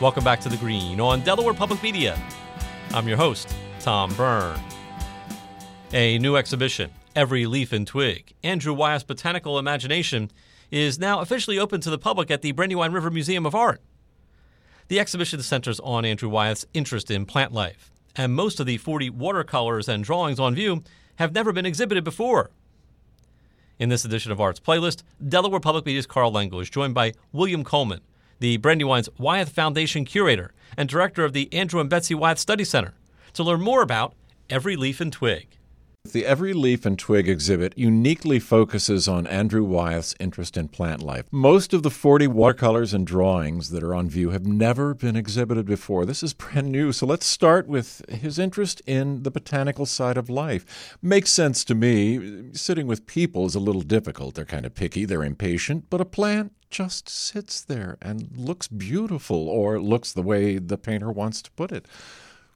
Welcome back to The Green on Delaware Public Media. I'm your host, Tom Byrne. A new exhibition, Every Leaf and Twig, Andrew Wyeth's Botanical Imagination, is now officially open to the public at the Brandywine River Museum of Art. The exhibition centers on Andrew Wyeth's interest in plant life, and most of the 40 watercolors and drawings on view have never been exhibited before. In this edition of Arts Playlist, Delaware Public Media's Karl Lengel is joined by William Coleman, the Brandywine's Wyeth Foundation curator and director of the Andrew and Betsy Wyeth Study Center, to learn more about Every Leaf and Twig. The Every Leaf and Twig exhibit uniquely focuses on Andrew Wyeth's interest in plant life. Most of the 40 watercolors and drawings that are on view have never been exhibited before. This is brand new. So let's start with his interest in the botanical side of life. Makes sense to me. Sitting with people is a little difficult. They're kind of picky, they're impatient, but a plant just sits there and looks beautiful or looks the way the painter wants to put it.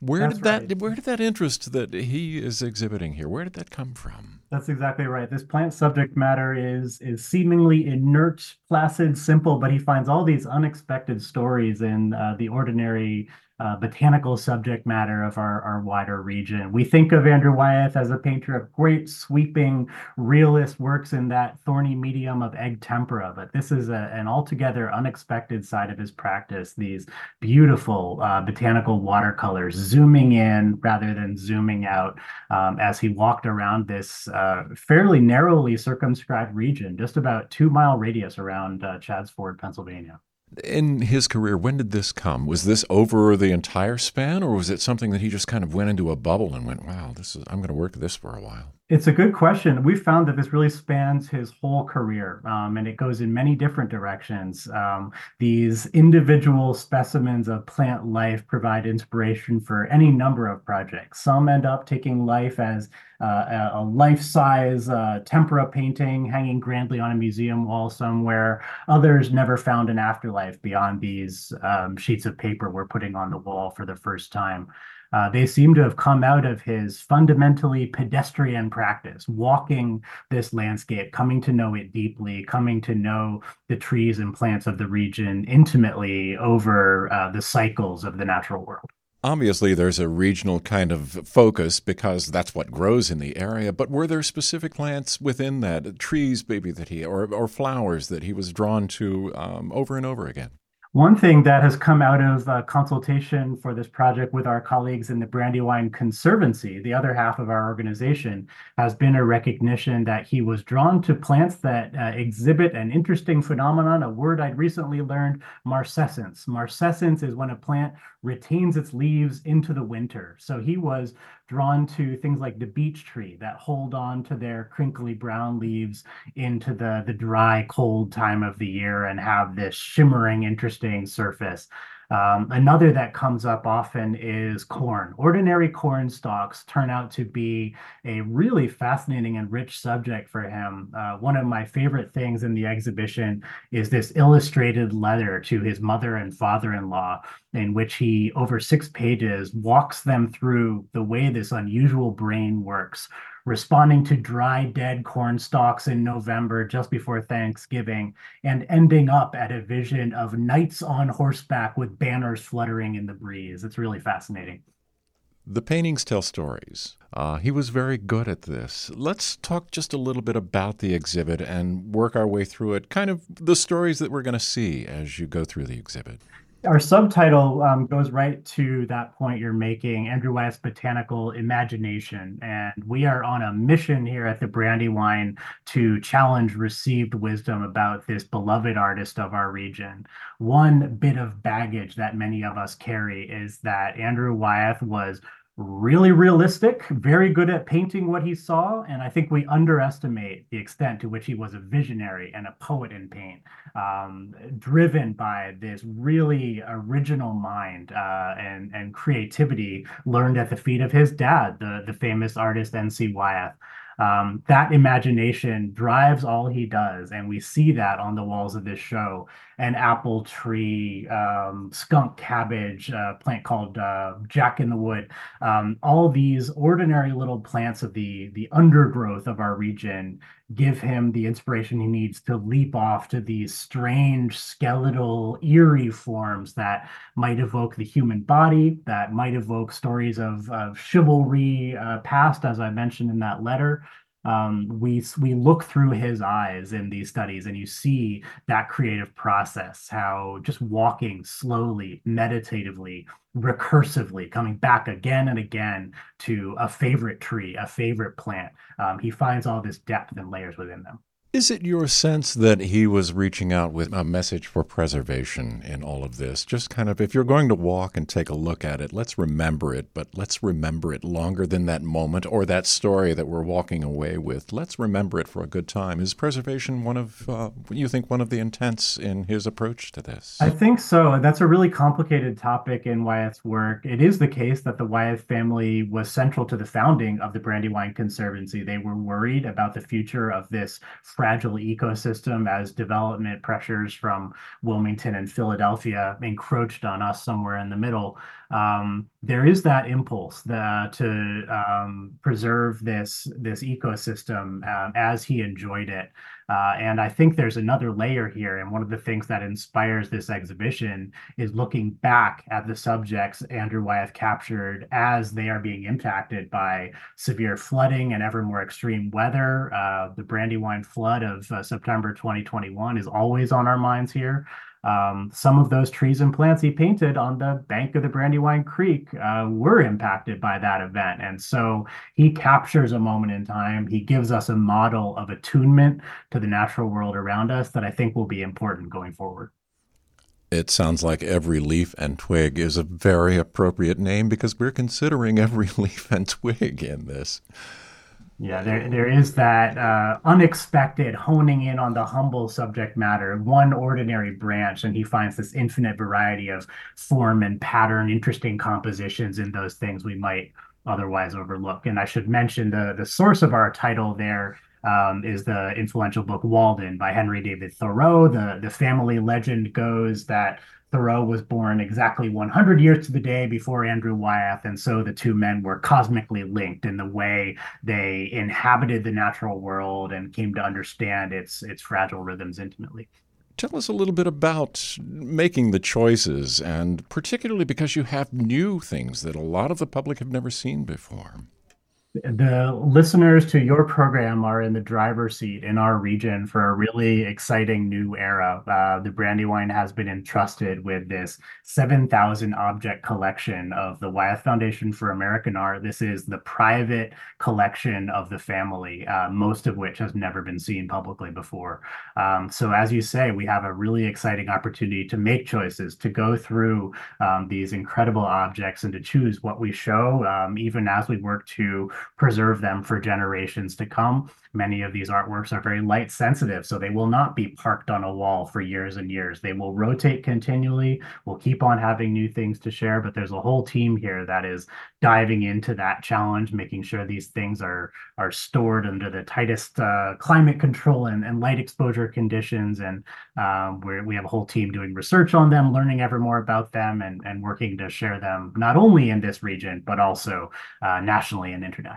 Where That's did that right. where did that interest that he is exhibiting here? Where did that come from? That's exactly right. This plant subject matter is is seemingly inert, placid, simple, but he finds all these unexpected stories in uh, the ordinary uh, botanical subject matter of our, our wider region. We think of Andrew Wyeth as a painter of great, sweeping, realist works in that thorny medium of egg tempera, but this is a, an altogether unexpected side of his practice. These beautiful uh, botanical watercolors zooming in rather than zooming out um, as he walked around this uh, fairly narrowly circumscribed region, just about two mile radius around uh, Chadds Ford, Pennsylvania. In his career, when did this come? Was this over the entire span, or was it something that he just kind of went into a bubble and went, "Wow, this is I'm going to work this for a while"? It's a good question. We found that this really spans his whole career, um, and it goes in many different directions. Um, these individual specimens of plant life provide inspiration for any number of projects. Some end up taking life as uh, a life-size uh, tempera painting hanging grandly on a museum wall somewhere. Others never found an afterlife beyond these um, sheets of paper we're putting on the wall for the first time. Uh, they seem to have come out of his fundamentally pedestrian practice, walking this landscape, coming to know it deeply, coming to know the trees and plants of the region intimately over uh, the cycles of the natural world. Obviously, there's a regional kind of focus because that's what grows in the area. But were there specific plants within that, trees maybe that he, or, or flowers that he was drawn to um, over and over again? One thing that has come out of uh, consultation for this project with our colleagues in the Brandywine Conservancy, the other half of our organization, has been a recognition that he was drawn to plants that uh, exhibit an interesting phenomenon, a word I'd recently learned, marcescence. Marcescence is when a plant retains its leaves into the winter. So he was drawn to things like the beech tree that hold on to their crinkly brown leaves into the, the dry, cold time of the year and have this shimmering, interesting surface. Um, another that comes up often is corn. Ordinary corn stalks turn out to be a really fascinating and rich subject for him. Uh, one of my favorite things in the exhibition is this illustrated letter to his mother and father in law, in which he, over six pages, walks them through the way this unusual brain works responding to dry, dead corn stalks in November just before Thanksgiving, and ending up at a vision of knights on horseback with banners fluttering in the breeze. It's really fascinating. The paintings tell stories. Uh, he was very good at this. Let's talk just a little bit about the exhibit and work our way through it, kind of the stories that we're going to see as you go through the exhibit our subtitle um, goes right to that point you're making, Andrew Wyeth's botanical imagination. And we are on a mission here at the Brandywine to challenge received wisdom about this beloved artist of our region. One bit of baggage that many of us carry is that Andrew Wyeth was really realistic, very good at painting what he saw. And I think we underestimate the extent to which he was a visionary and a poet in paint, um, driven by this really original mind uh, and, and creativity learned at the feet of his dad, the, the famous artist N.C. Wyeth. Um, that imagination drives all he does, and we see that on the walls of this show. an apple tree, um, skunk cabbage, a plant called uh, Jack in the Wood. Um, all these ordinary little plants of the the undergrowth of our region give him the inspiration he needs to leap off to these strange skeletal eerie forms that might evoke the human body that might evoke stories of, of chivalry uh, past as i mentioned in that letter um, we we look through his eyes in these studies and you see that creative process how just walking slowly meditatively recursively coming back again and again to a favorite tree a favorite plant um, he finds all this depth and layers within them is it your sense that he was reaching out with a message for preservation in all of this? Just kind of, if you're going to walk and take a look at it, let's remember it, but let's remember it longer than that moment or that story that we're walking away with. Let's remember it for a good time. Is preservation one of, uh, you think, one of the intents in his approach to this? I think so. That's a really complicated topic in Wyeth's work. It is the case that the Wyeth family was central to the founding of the Brandywine Conservancy. They were worried about the future of this fragile ecosystem as development pressures from Wilmington and Philadelphia encroached on us somewhere in the middle. Um, there is that impulse that, to um, preserve this this ecosystem uh, as he enjoyed it. Uh, and I think there's another layer here. And one of the things that inspires this exhibition is looking back at the subjects Andrew Wyeth captured as they are being impacted by severe flooding and ever more extreme weather. Uh, the Brandywine flood of uh, September 2021 is always on our minds here. Um, some of those trees and plants he painted on the bank of the Brandywine Creek uh, were impacted by that event. And so he captures a moment in time. He gives us a model of attunement to the natural world around us that I think will be important going forward. It sounds like every leaf and twig is a very appropriate name because we're considering every leaf and twig in this. Yeah, there there is that uh, unexpected honing in on the humble subject matter, one ordinary branch, and he finds this infinite variety of form and pattern, interesting compositions in those things we might otherwise overlook. And I should mention the the source of our title there um, is the influential book Walden by Henry David Thoreau. The the family legend goes that Thoreau was born exactly 100 years to the day before Andrew Wyeth, and so the two men were cosmically linked in the way they inhabited the natural world and came to understand its its fragile rhythms intimately. Tell us a little bit about making the choices, and particularly because you have new things that a lot of the public have never seen before the listeners to your program are in the driver's seat in our region for a really exciting new era. Uh, the Brandywine has been entrusted with this 7,000 object collection of the Wyeth Foundation for American Art. This is the private collection of the family, uh, most of which has never been seen publicly before. Um, so, as you say, we have a really exciting opportunity to make choices, to go through um, these incredible objects and to choose what we show, um, even as we work to preserve them for generations to come. Many of these artworks are very light sensitive, so they will not be parked on a wall for years and years. They will rotate continually. We'll keep on having new things to share, but there's a whole team here that is diving into that challenge, making sure these things are are stored under the tightest uh, climate control and, and light exposure conditions. And um, we we have a whole team doing research on them, learning ever more about them, and, and working to share them not only in this region, but also uh, nationally and internationally.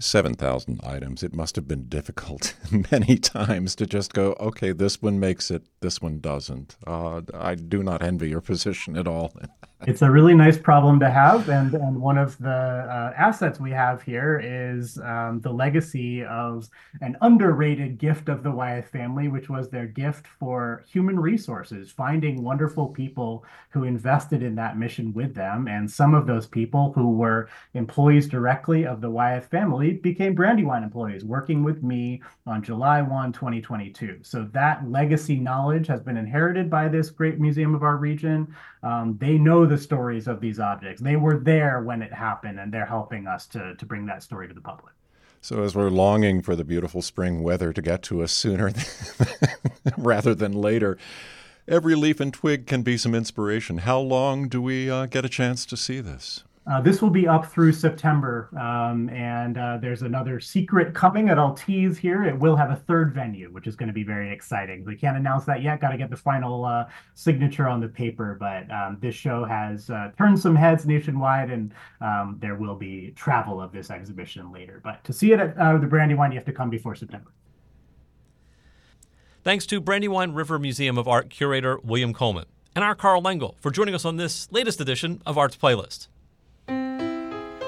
7,000 items. It must have been difficult many times to just go, okay, this one makes it, this one doesn't. Uh, I do not envy your position at all. it's a really nice problem to have. And, and one of the uh, assets we have here is um, the legacy of an underrated gift of the Wyeth family, which was their gift for human resources, finding wonderful people who invested in that mission with them. And some of those people who were employees directly of the Wyeth family became Brandywine employees working with me on July 1, 2022. So that legacy knowledge has been inherited by this great museum of our region. Um, they know the stories of these objects. They were there when it happened, and they're helping us to, to bring that story to the public. So, as we're longing for the beautiful spring weather to get to us sooner rather than later, every leaf and twig can be some inspiration. How long do we uh, get a chance to see this? Uh, this will be up through September, um, and uh, there's another secret coming that I'll tease here. It will have a third venue, which is going to be very exciting. We can't announce that yet. Got to get the final uh, signature on the paper, but um, this show has uh, turned some heads nationwide, and um, there will be travel of this exhibition later. But to see it at uh, the Brandywine, you have to come before September. Thanks to Brandywine River Museum of Art curator William Coleman and our Karl Lengel for joining us on this latest edition of Arts Playlist.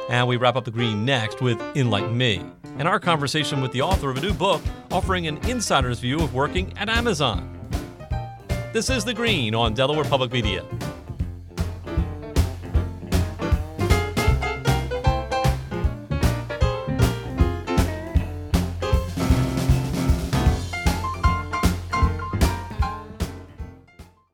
And we wrap up the green next with In Like Me, and our conversation with the author of a new book offering an insider's view of working at Amazon. This is The Green on Delaware Public Media.